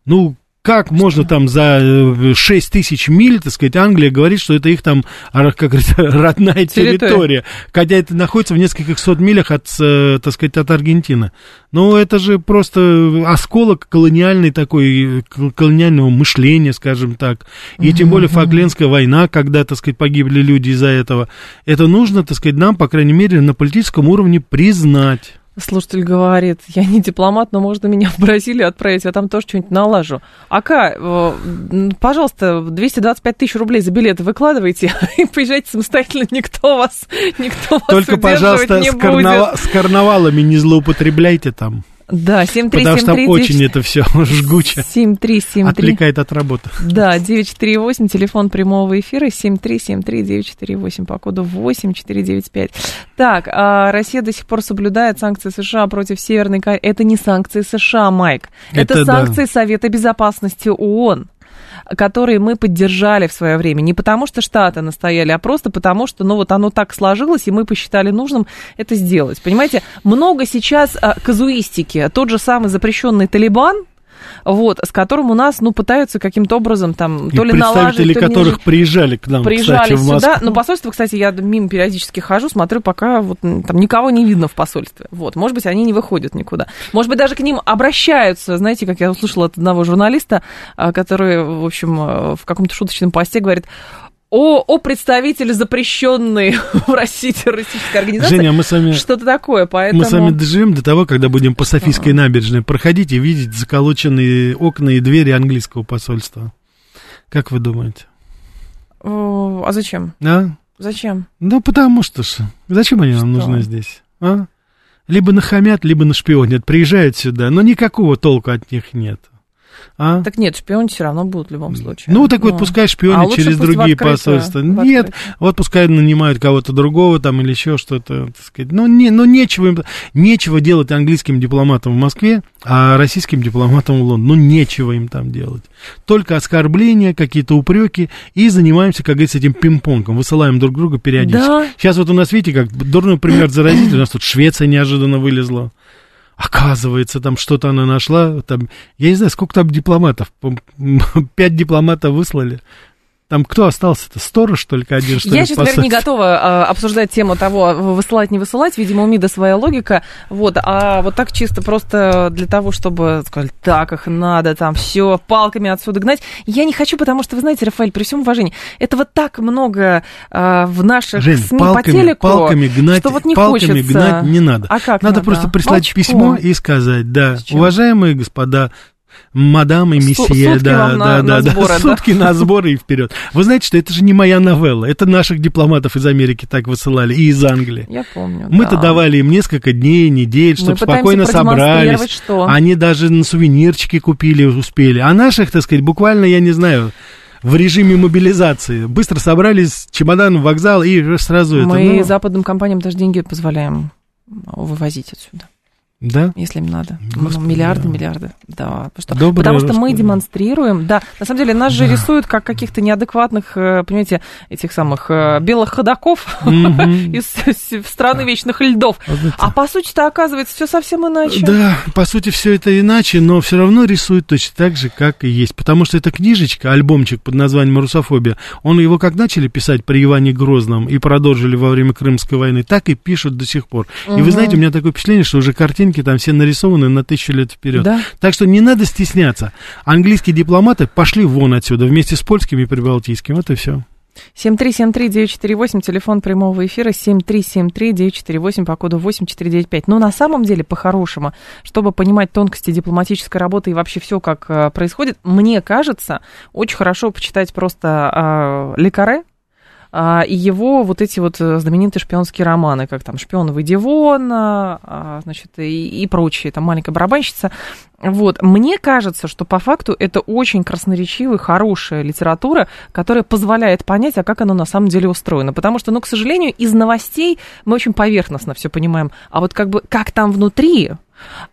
Ну, как можно там за 6 тысяч миль, так сказать, Англия говорит, что это их там, как говорится, родная территория, территория, хотя это находится в нескольких сот милях от, э, так сказать, от Аргентины. Ну, это же просто осколок колониальной такой, колониального мышления, скажем так. И тем более Факлендская война, когда, так сказать, погибли люди из-за этого. Это нужно, так сказать, нам, по крайней мере, на политическом уровне признать. Слушатель говорит, я не дипломат, но можно меня в Бразилию отправить, я там тоже что-нибудь налажу. Ака, э, пожалуйста, 225 тысяч рублей за билеты выкладывайте и поезжайте самостоятельно, никто вас, никто Только, вас пожалуйста, не с, карнава- с карнавалами не злоупотребляйте там. Да, 73739. Потому что там очень это все жгуче. 7373. Отвлекает от работы. Да, 948, телефон прямого эфира, 7373948 по коду 8495. Так, а Россия до сих пор соблюдает санкции США против Северной Кореи. Это не санкции США, Майк. Это, это санкции да. Совета Безопасности ООН которые мы поддержали в свое время. Не потому, что Штаты настояли, а просто потому, что, ну, вот оно так сложилось, и мы посчитали нужным это сделать. Понимаете, много сейчас а, казуистики. Тот же самый запрещенный Талибан, вот, с которым у нас, ну, пытаются каким-то образом там и то ли налаживать, то ли которых не... приезжали к нам, приезжали кстати, в Москву. сюда. Но посольство, кстати, я мимо периодически хожу, смотрю, пока вот там никого не видно в посольстве. Вот, может быть, они не выходят никуда. Может быть, даже к ним обращаются, знаете, как я услышала от одного журналиста, а, который, в общем, э, в каком-то шуточном посте говорит, о, о представители запрещенной в России террористической организации. Женя, мы с вами... Что-то такое, поэтому... Мы с вами доживем до того, когда будем по Софийской а. набережной проходить и видеть заколоченные окна и двери английского посольства. Как вы думаете? А зачем? А? Зачем? Ну, потому что ж. Зачем они нам нужны здесь? А? Либо нахамят, либо нашпионят. Приезжают сюда, но никакого толку от них нет. А? Так нет, шпионить все равно будут в любом случае. Ну, так вот, пускай шпионят а через другие посольства. Нет, вот пускай нанимают кого-то другого там или еще что-то, так сказать. Ну, не, ну нечего, им, нечего делать английским дипломатам в Москве, а российским дипломатам в Лондоне. Ну, нечего им там делать. Только оскорбления, какие-то упреки, и занимаемся, как говорится, этим пинг-понгом. Высылаем друг друга периодически. Да. Сейчас вот у нас, видите, как дурной пример заразить, у нас тут Швеция неожиданно вылезла. Оказывается, там что-то она нашла. Там, я не знаю, сколько там дипломатов. Пять дипломатов выслали. Там кто остался-то? Сторож только один, что Я сейчас, наверное, не готова а, обсуждать тему того, высылать, не высылать. Видимо, у МИДа своя логика. Вот, а вот так чисто просто для того, чтобы сказали, так их надо, там все, палками отсюда гнать. Я не хочу, потому что, вы знаете, Рафаэль, при всем уважении, этого так много а, в наших Жень, СМИ палками, по телеку, палками гнать, что вот не палками хочется. гнать не надо. А как надо? надо? просто прислать Молчком. письмо и сказать, да, уважаемые господа, Мадам и месье, да, да, на, да, на да, сборы, сутки да. на сборы и вперед. Вы знаете, что это же не моя новелла, это наших дипломатов из Америки так высылали и из Англии. Я помню. Мы-то да. давали им несколько дней, недель, чтобы спокойно собрались. Что? Они даже на сувенирчики купили, успели. А наших, так сказать, буквально, я не знаю, в режиме мобилизации. Быстро собрались, чемодан в вокзал и сразу Мы это... Ну... западным компаниям даже деньги позволяем вывозить отсюда. Да? Если им надо. Господи, ну, миллиарды, да. миллиарды. Да. Потому что, потому что мы демонстрируем. Да, на самом деле нас же Да. рисуют как каких-то неадекватных, э, понимаете, этих самых э, белых ходаков из страны вечных льдов. А по сути-то оказывается все совсем иначе. Да, по сути, все это иначе, но все равно рисует точно так же, как и есть. Потому что эта книжечка, альбомчик под названием «Русофобия», он его как начали писать при Иване Грозном и продолжили во время Крымской войны, так и пишут до сих пор. И вы знаете, у меня такое впечатление, что уже картинки там все нарисованы на тысячу лет вперед. Да. Так что не надо стесняться. Английские дипломаты пошли вон отсюда вместе с польскими и прибалтийскими. Вот и все. 7373948, телефон прямого эфира 7373948 по коду 8495. Но на самом деле, по-хорошему, чтобы понимать тонкости дипломатической работы и вообще все, как э, происходит, мне кажется, очень хорошо почитать просто э, Лекаре, и его вот эти вот э, знаменитые шпионские романы, как там «Шпионовый Дивон», а, значит, и, и прочие, там «Маленькая барабанщица». Вот, мне кажется, что по факту это очень красноречивая, хорошая литература, которая позволяет понять, а как оно на самом деле устроено. Потому что, ну, к сожалению, из новостей мы очень поверхностно все понимаем. А вот как бы, как там внутри,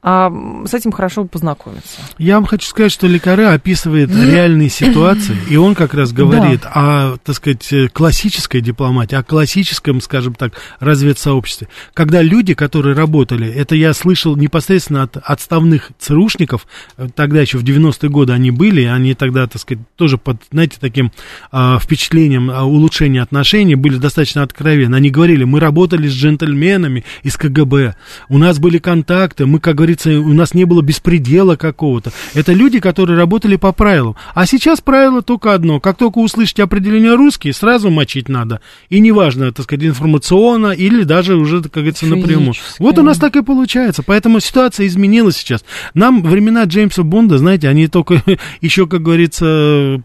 А с этим хорошо познакомиться. Я вам хочу сказать, что Лекаре описывает реальные ситуации, и он как раз говорит о, так сказать, э, классической дипломатии, о классическом, скажем так, разведсообществе. Когда люди, которые работали, это я слышал непосредственно от отставных ЦРУшников, э, тогда еще в 90-е годы они были, они тогда, так сказать, тоже под, знаете, таким а, впечатлением а, улучшения отношений были достаточно откровенны. Они говорили, мы работали с джентльменами из КГБ, у нас были контакты, мы, как говорится, у нас не было беспредела какого-то. Это люди, которые работали по правилам. А сейчас правило только одно. Как только услышите определение русский, сразу мочить надо. И неважно, так сказать, информационно или даже уже, как говорится, напрямую. Вот у нас так и получается. Поэтому ситуация изменилась сейчас. Нам времена Джеймса Бонда, знаете, они только еще, как говорится,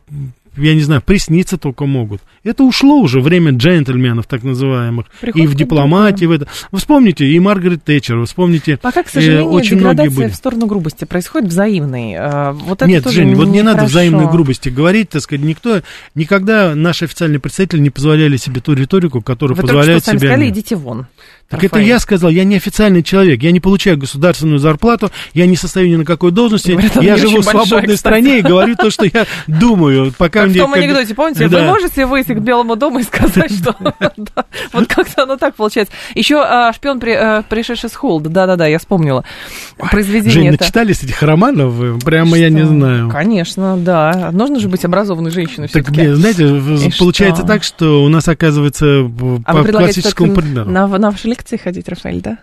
я не знаю, присниться только могут. Это ушло уже время джентльменов, так называемых, Приход и в дипломатии, в это. Вы вспомните и Маргарет Тэтчер, вы вспомните. Пока, к сожалению, э, очень многие были. в сторону грубости происходит взаимной. Э, вот это Нет, Жень, вот не надо взаимной грубости говорить, так сказать, никто, никогда наши официальные представители не позволяли себе ту риторику, которую Вы позволяют себе. Вы сказали, идите вон. Так Рафаэль. это я сказал, я не официальный человек, я не получаю государственную зарплату, я не состою ни на какой должности, Говорят, я живу в свободной кстати. стране и говорю то, что я думаю. Пока как мне, в том анекдоте, помните, да. вы можете выйти к Белому дому и сказать, что... Вот как-то оно так получается. Еще а, шпион, а, пришедший с Холда, да-да-да, я вспомнила. Произведение Жень, начитались этих романов? Прямо я не знаю. Конечно, да. Нужно же быть образованной женщиной Так, знаете, получается так, что у нас, оказывается, а по классическому примеру. На ваши лекции ходить, Рафаэль, да?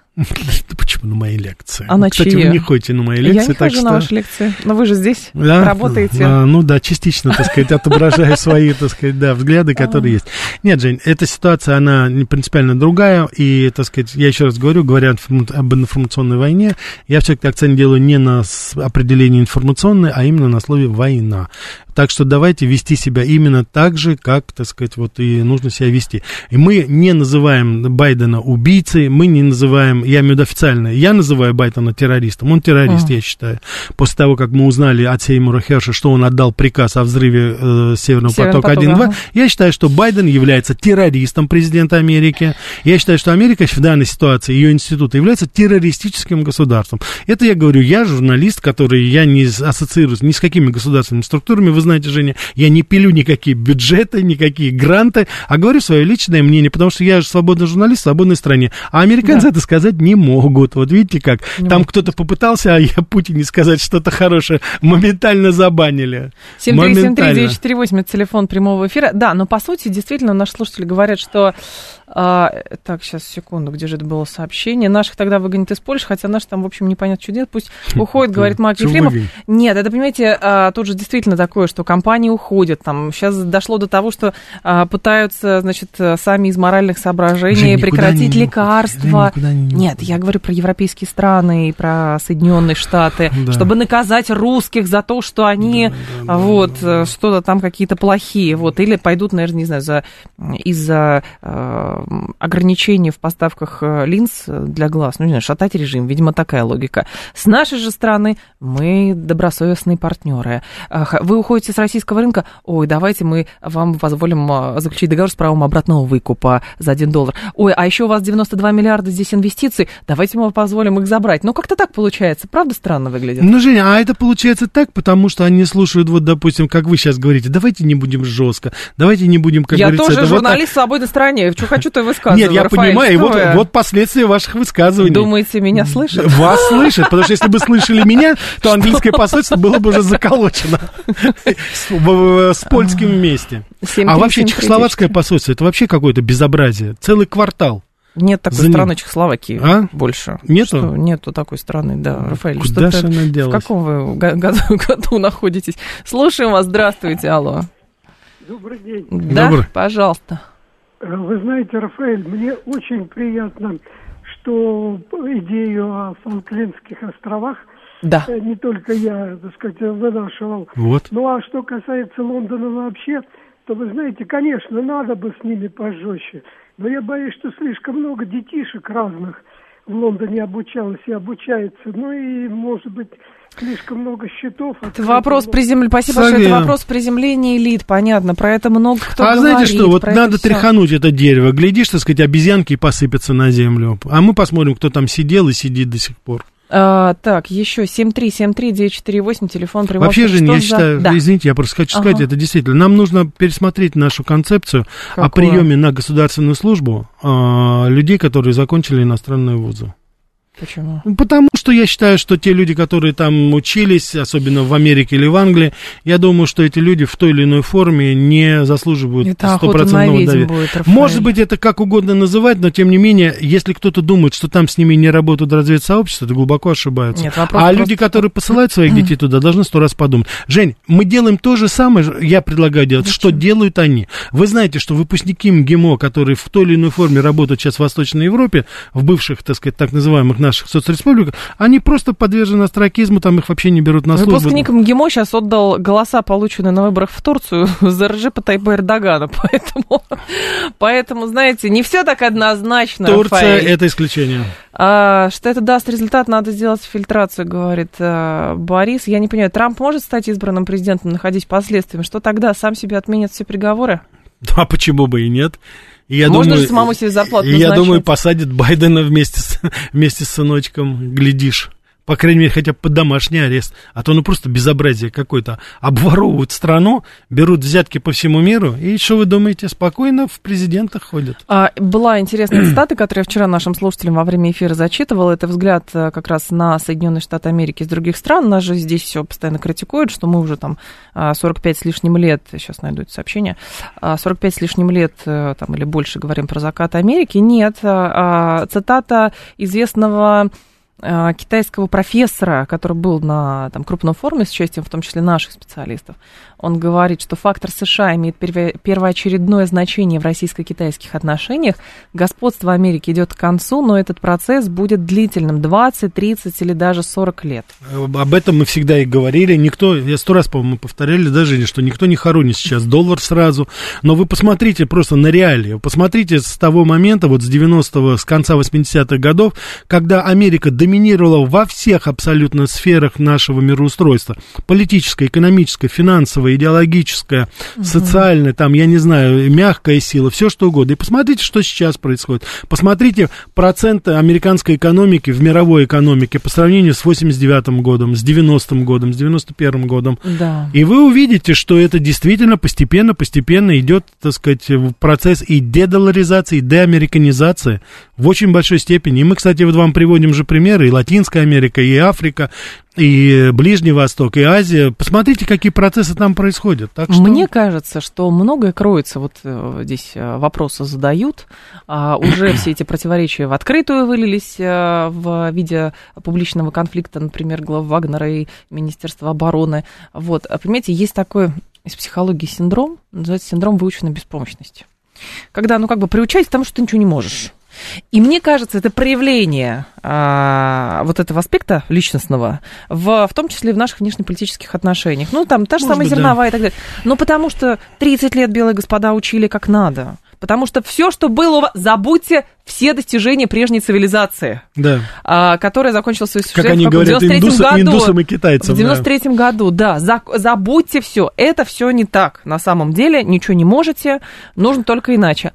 Почему на мои лекции? А на Кстати, чьи? вы не ходите на мои лекции, Я не так хожу что... на ваши лекции, но вы же здесь да? работаете. А, ну да, частично, так сказать, отображаю свои, так сказать, да, взгляды, которые есть. Нет, Жень, эта ситуация, она принципиально другая, и, так сказать, я еще раз говорю, говоря об информационной войне, я все-таки акцент делаю не на определении информационной, а именно на слове «война». Так что давайте вести себя именно так же, как, так сказать, вот и нужно себя вести. И мы не называем Байдена убийцей, мы не называем, я имею в виду официально, я называю Байдена террористом, он террорист, uh я считаю. После того, как мы узнали от Сеймура Херша, что он отдал приказ о взрыве э, Северного потока 1-2, ага. я считаю, что Байден является террористом президента Америки. Я считаю, что Америка в данной ситуации, ее институты, является террористическим государством. Это я говорю, я журналист, который, я не ассоциируюсь ни с какими государственными структурами, вы знаете, Женя, я не пилю никакие бюджеты, никакие гранты, а говорю свое личное мнение, потому что я же свободный журналист в свободной стране. А американцы да. это сказать не могут. Вот видите как? Не Там кто-то попытался, а я Путине сказать что-то хорошее, моментально забанили. 7373948, это телефон прямого эфира. Да, но по сути, действительно, наши слушатели говорят, что а, так, сейчас, секунду, где же это было сообщение? Наших тогда выгонят из Польши, хотя наши там, в общем, непонятно, что делать. Пусть уходит, говорит Марк Ефремов. Нет, это, понимаете, а, тут же действительно такое, что компании уходят. Там сейчас дошло до того, что а, пытаются, значит, сами из моральных соображений прекратить лекарства. Не, не Нет, я говорю про европейские страны и про Соединенные Штаты, чтобы наказать русских за то, что они вот что-то там какие-то плохие, вот, или пойдут, наверное, не знаю, за из-за ограничения в поставках э, линз для глаз, ну, не знаю, шатать режим, видимо, такая логика. С нашей же стороны мы добросовестные партнеры. Вы уходите с российского рынка, ой, давайте мы вам позволим э, заключить договор с правом обратного выкупа за 1 доллар. Ой, а еще у вас 92 миллиарда здесь инвестиций, давайте мы позволим их забрать. Ну, как-то так получается, правда странно выглядит? Ну, Женя, а это получается так, потому что они слушают, вот, допустим, как вы сейчас говорите, давайте не будем жестко, давайте не будем, как Я говорится... Я тоже журналист вот в свободной стране, что хочу, то высказываю. Нет, я Рафаэль, понимаю, и вот, вот последствия ваших высказываний. Думаете, меня слышат? Вас слышат, потому что если бы слышали меня, то английское посольство было бы уже заколочено с польским вместе. А вообще чехословацкое посольство, это вообще какое-то безобразие. Целый квартал. Нет такой За страны Чехословакии а? больше. Нету? Что, нету такой страны, да, Рафаэль. Куда же она делась? В каком вы году, году находитесь? Слушаем вас, здравствуйте, алло. Добрый день. Да, Добрый. пожалуйста. Э, вы знаете, Рафаэль, мне очень приятно, что идею о Фолклендских островах да. Э, не только я, так сказать, вынашивал. Вот. Ну а что касается Лондона вообще, то вы знаете, конечно, надо бы с ними пожестче. Но я боюсь, что слишком много детишек разных в Лондоне обучалось и обучается. Ну и, может быть, слишком много счетов. Это вопрос приземления. Спасибо Сами... большое. Это вопрос приземления элит, понятно. Про это много кто А говорит, знаете что, вот надо это тряхануть все. это дерево. Глядишь, так сказать, обезьянки посыпятся на землю. А мы посмотрим, кто там сидел и сидит до сих пор. А, так, еще 7373948, телефон прямого Вообще, Что я за- считаю, Да. извините, я просто хочу Ага. сказать, это действительно, нам нужно пересмотреть нашу концепцию о Какую? приеме на государственную службу а, людей, которые закончили иностранные вузы. Почему? Потому что я считаю, что те люди, которые там учились, особенно в Америке или в Англии, я думаю, что эти люди в той или иной форме не заслуживают стопроцентного доверия. будет, Рафаэль. Может быть, это как угодно называть, но тем не менее, если кто-то думает, что там с ними не работают разведсообщества, то глубоко ошибаются. Нет, а просто- люди, которые посылают своих детей туда, должны сто раз подумать. Жень, мы делаем то же самое, я предлагаю делать, что делают они. Вы знаете, что выпускники МГИМО, которые в той или иной форме работают сейчас в Восточной Европе, в бывших, так сказать, так называемых наших соцреспубликах, они просто подвержены астракизму, там их вообще не берут на службу. Выпускник МГИМО сейчас отдал голоса, полученные на выборах в Турцию, за Режепа Тайпа Эрдогана. Поэтому, поэтому, знаете, не все так однозначно, Турция это исключение. А, что это даст результат, надо сделать фильтрацию, говорит а, Борис. Я не понимаю, Трамп может стать избранным президентом, находясь последствиями? Что тогда, сам себе отменят все приговоры? Да, почему бы и нет? И я Можно думаю, же самому себе зарплату и я думаю, посадят Байдена вместе с, вместе с сыночком, глядишь. По крайней мере, хотя бы под домашний арест. А то ну просто безобразие какое-то. Обворовывают страну, берут взятки по всему миру, и что вы думаете, спокойно в президентах ходят. А, была интересная цитата, которую я вчера нашим слушателям во время эфира зачитывала. Это взгляд э, как раз на Соединенные Штаты Америки из других стран. Нас же здесь все постоянно критикуют, что мы уже там а, 45 с лишним лет, сейчас найду это сообщение, а, 45 с лишним лет э, там, или больше говорим про закат Америки. Нет, а, цитата известного китайского профессора, который был на там, крупном форуме с участием в том числе наших специалистов, он говорит, что фактор США имеет первоочередное значение в российско-китайских отношениях. Господство Америки идет к концу, но этот процесс будет длительным 20, 30 или даже 40 лет. Э, Об этом мы всегда и говорили. Никто, я сто раз, по-моему, повторяли даже, что никто не хоронит сейчас доллар сразу. Но вы посмотрите просто на реалии. Посмотрите с того момента, вот с 90-го, с конца 80-х годов, когда Америка доминировала во всех абсолютно сферах нашего мироустройства. Политическая, экономическая, финансовая, идеологическая, социальная, там, я не знаю, мягкая сила, все что угодно. И посмотрите, что сейчас происходит. Посмотрите проценты американской экономики в мировой экономике по сравнению с 89 годом, с 90 годом, с 91 годом. Да. И вы увидите, что это действительно постепенно, постепенно идет, так сказать, процесс и дедоларизации, и деамериканизации в очень большой степени. И мы, кстати, вот вам приводим же примеры, и Латинская Америка, и Африка, и Ближний Восток, и Азия. Посмотрите, какие процессы там происходят. Так что... Мне кажется, что многое кроется, вот э, здесь э, вопросы задают, а, уже все эти противоречия в открытую вылились э, в виде публичного конфликта, например, глав Вагнера и Министерства обороны. Вот, А понимаете, есть такой из психологии синдром, называется синдром выученной беспомощности. Когда, ну, как бы приучать к тому, что ты ничего не можешь. И мне кажется, это проявление а, вот этого аспекта личностного, в, в том числе в наших внешнеполитических отношениях. Ну, там та же Может самая быть, да. зерновая и так далее. Ну, потому что 30 лет белые господа учили как надо. Потому что все, что было у вас... Забудьте все достижения прежней цивилизации, Да. а, которая закончилась в Как они в говорят, 93-м индусы, году. индусам и китайцам. В да. 93-м году, да, за- забудьте все. Это все не так. На самом деле ничего не можете, нужно только иначе.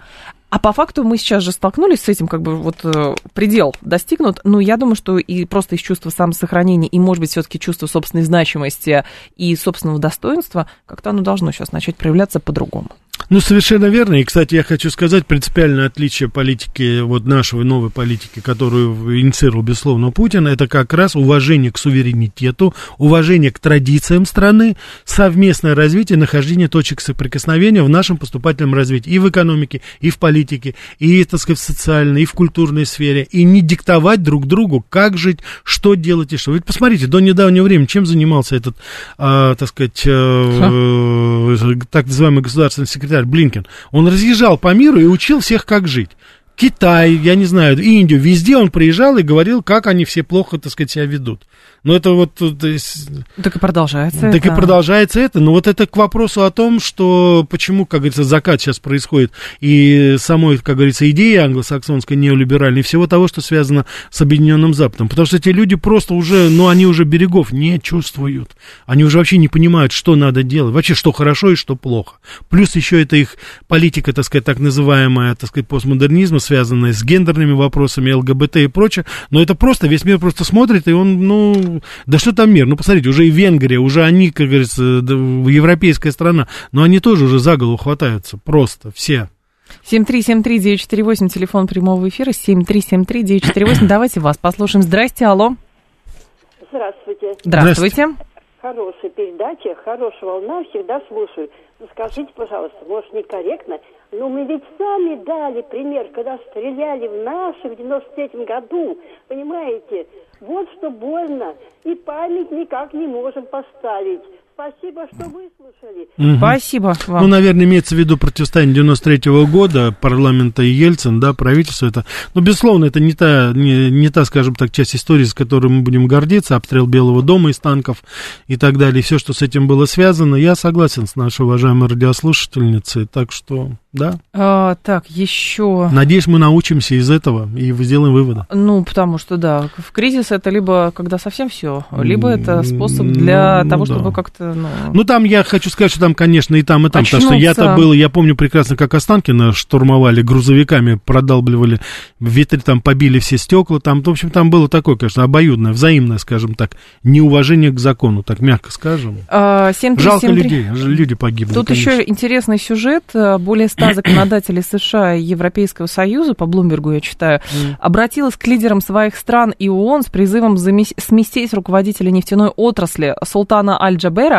А по факту мы сейчас же столкнулись с этим, как бы вот э, предел достигнут. Ну, я думаю, что и просто из чувства самосохранения, и, может быть, все-таки чувство собственной значимости и собственного достоинства, как-то оно должно сейчас начать проявляться по-другому. Ну, совершенно верно. И, кстати, я хочу сказать, принципиальное отличие политики, вот нашей новой политики, которую инициировал, безусловно, Путин, это как раз уважение к суверенитету, уважение к традициям страны, совместное развитие, нахождение точек соприкосновения в нашем поступательном развитии и в экономике, и в политике, и, так сказать, в социальной, и в культурной сфере, и не диктовать друг другу, как жить, что делать и что. Ведь посмотрите, до недавнего времени чем занимался этот, а, так сказать, э, так называемый государственный секретарь Блинкен? Он разъезжал по миру и учил всех, как жить. Китай, я не знаю, Индию, везде он приезжал и говорил, как они все плохо, так сказать, себя ведут. Но это вот... Есть, так и продолжается Так это. и продолжается это. Но вот это к вопросу о том, что почему, как говорится, закат сейчас происходит, и самой, как говорится, идеи англосаксонской неолиберальной, всего того, что связано с Объединенным Западом. Потому что эти люди просто уже, ну, они уже берегов не чувствуют. Они уже вообще не понимают, что надо делать. Вообще, что хорошо и что плохо. Плюс еще это их политика, так сказать, так называемая, так сказать, постмодернизма, связанная с гендерными вопросами, ЛГБТ и прочее. Но это просто, весь мир просто смотрит, и он, ну, да что там мир? Ну, посмотрите, уже и Венгрия, уже они, как говорится, европейская страна, но они тоже уже за голову хватаются. Просто все. 7373948, телефон прямого эфира, 7373948. Давайте вас послушаем. Здрасте, алло. Здравствуйте. Здравствуйте. Хорошая передача, хорошая волна, всегда слушаю. Ну, скажите, пожалуйста, может, некорректно, но мы ведь сами дали пример, когда стреляли в наших в 93-м году, понимаете? Вот что больно, и память никак не можем поставить. Спасибо, что выслушали. Угу. Спасибо вам. Ну, наверное, имеется в виду противостояние 93-го года парламента и Ельцин, да, правительство это. Ну, безусловно, это не та, не, не та, скажем так, часть истории, с которой мы будем гордиться, обстрел Белого дома из танков и так далее, и все, что с этим было связано. Я согласен с нашей уважаемой радиослушательницей, так что, да. А, так, еще... Надеюсь, мы научимся из этого и сделаем выводы. Ну, потому что, да, в кризис это либо когда совсем все, либо это способ для ну, того, да. чтобы как-то ну... ну, там я хочу сказать, что там, конечно, и там, и там, Очнуться. потому что я-то был, я помню прекрасно, как Останкино штурмовали грузовиками, продалбливали ветры, там побили все стекла, там, в общем, там было такое, конечно, обоюдное, взаимное, скажем так, неуважение к закону, так мягко скажем. А, 7 3, Жалко 7 3... людей, люди погибли. Тут конечно. еще интересный сюжет, более ста законодателей США и Европейского Союза, по Блумбергу я читаю, mm. обратилась к лидерам своих стран и ООН с призывом сместить руководителя нефтяной отрасли Султана Аль-Джабера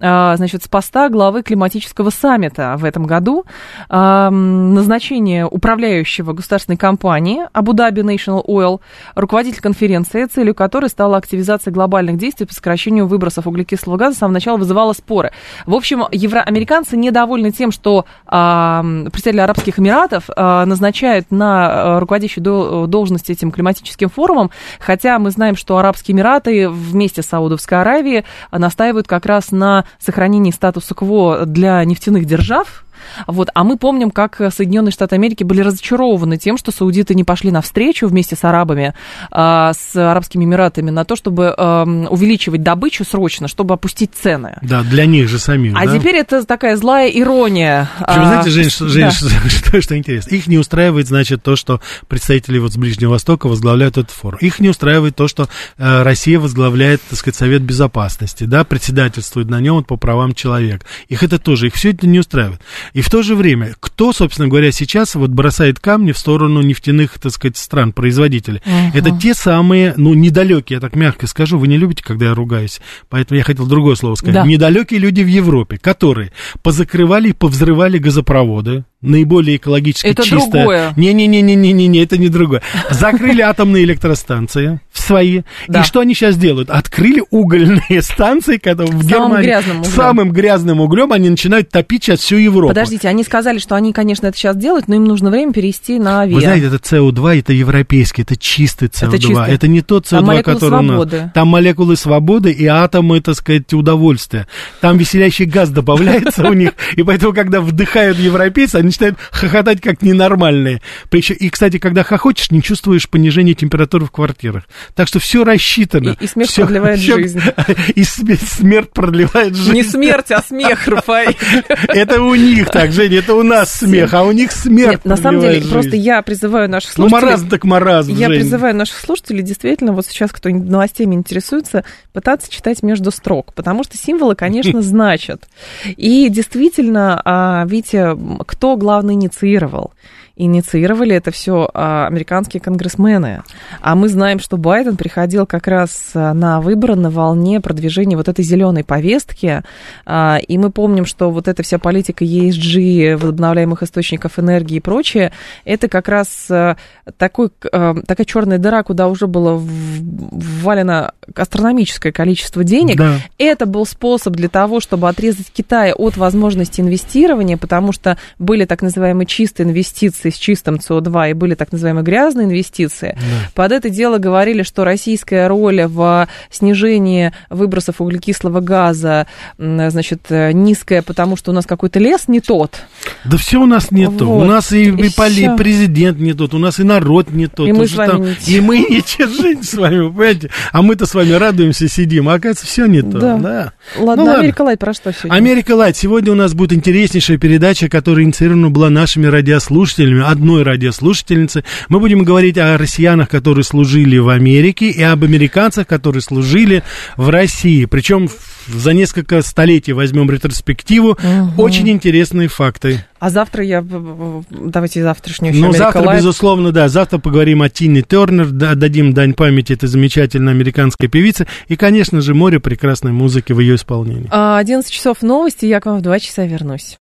значит, с поста главы климатического саммита в этом году. А, назначение управляющего государственной компании Abu Dhabi National Oil, руководитель конференции, целью которой стала активизация глобальных действий по сокращению выбросов углекислого газа, с самого начала вызывала споры. В общем, евроамериканцы недовольны тем, что а, представители Арабских Эмиратов назначают на руководящую должность этим климатическим форумом, хотя мы знаем, что Арабские Эмираты вместе с Саудовской Аравией настаивают как раз на сохранении статуса КВО для нефтяных держав, вот. А мы помним, как Соединенные Штаты Америки были разочарованы тем, что саудиты не пошли навстречу вместе с арабами, а, с Арабскими Эмиратами на то, чтобы а, увеличивать добычу срочно, чтобы опустить цены. Да, для них же самих. А да? теперь это такая злая ирония. Причем, а, знаете, Жень, что, Жень, да. что, что, что интересно? Их не устраивает, значит, то, что представители вот с Ближнего Востока возглавляют этот форум. Их не устраивает то, что э, Россия возглавляет, так сказать, Совет Безопасности, да, председательствует на нем вот, по правам человека. Их это тоже, их все это не устраивает. И в то же время, кто, собственно говоря, сейчас вот бросает камни в сторону нефтяных, так сказать, стран, производителей? Uh-huh. Это те самые, ну, недалекие, я так мягко скажу, вы не любите, когда я ругаюсь, поэтому я хотел другое слово сказать. Да. Недалекие люди в Европе, которые позакрывали и повзрывали газопроводы, наиболее экологически это чистое. другое. Не-не-не-не-не-не, это не другое. Закрыли атомные электростанции свои. Да. И что они сейчас делают? Открыли угольные станции, когда в Германии грязным углем. самым грязным углем они начинают топить сейчас всю Европу. Подождите, они сказали, что они, конечно, это сейчас делают, но им нужно время перейти на авиа. Вы знаете, это СО2, это европейский, это чистый СО2. Это, чистый. это не тот СО2, Там который свободы. у нас. Там молекулы свободы и атомы, так сказать, удовольствия. Там веселящий газ добавляется у них, и поэтому, когда вдыхают европейцы, они начинают хохотать как ненормальные. И, кстати, когда хохочешь, не чувствуешь понижения температуры в квартирах. Так что все рассчитано. И, и смерть все, продлевает все, жизнь. И смерть продлевает жизнь. Не смерть, а смех, Рафаэль. Это у них так, Женя, это у нас смех, а у них смерть Нет, на самом деле, просто я призываю наших слушателей... Ну, маразм так маразм, Я призываю наших слушателей, действительно, вот сейчас, кто новостями интересуется, пытаться читать между строк, потому что символы, конечно, значат. И действительно, а, видите, кто главный инициировал? Инициировали это все а, американские конгрессмены. А мы знаем, что Байден приходил как раз а, на выборы на волне продвижения вот этой зеленой повестки. А, и мы помним, что вот эта вся политика ESG, возобновляемых источников энергии и прочее, это как раз такой, такая черная дыра, куда уже было ввалено астрономическое количество денег. Да. Это был способ для того, чтобы отрезать Китай от возможности инвестирования, потому что были так называемые чистые инвестиции инвестиции с чистым СО2 и были так называемые грязные инвестиции. Да. Под это дело говорили, что российская роль в снижении выбросов углекислого газа, значит, низкая, потому что у нас какой-то лес не тот. Да все у нас не вот. то. У нас и, и, и президент не тот, у нас и народ не тот. И мы с вами там, не И мы не жить с вами, понимаете? А мы-то с вами радуемся, сидим. А оказывается, все не то. Да. да. Ладно, ну, Америка Лайт про что сегодня? Америка Лайт. Сегодня у нас будет интереснейшая передача, которая инициирована была нашими радиослушателями, одной радиослушательницы. Мы будем говорить о россиянах, которые служили в Америке, и об американцах, которые служили в России. Причем за несколько столетий возьмем ретроспективу. Угу. Очень интересные факты. А завтра я... Давайте завтрашнюю Ну, завтра, Лайв. безусловно, да. Завтра поговорим о Тине Тернер, дадим дань памяти этой замечательной американской певице. И, конечно же, море прекрасной музыки в ее исполнении. 11 часов новости, я к вам в 2 часа вернусь.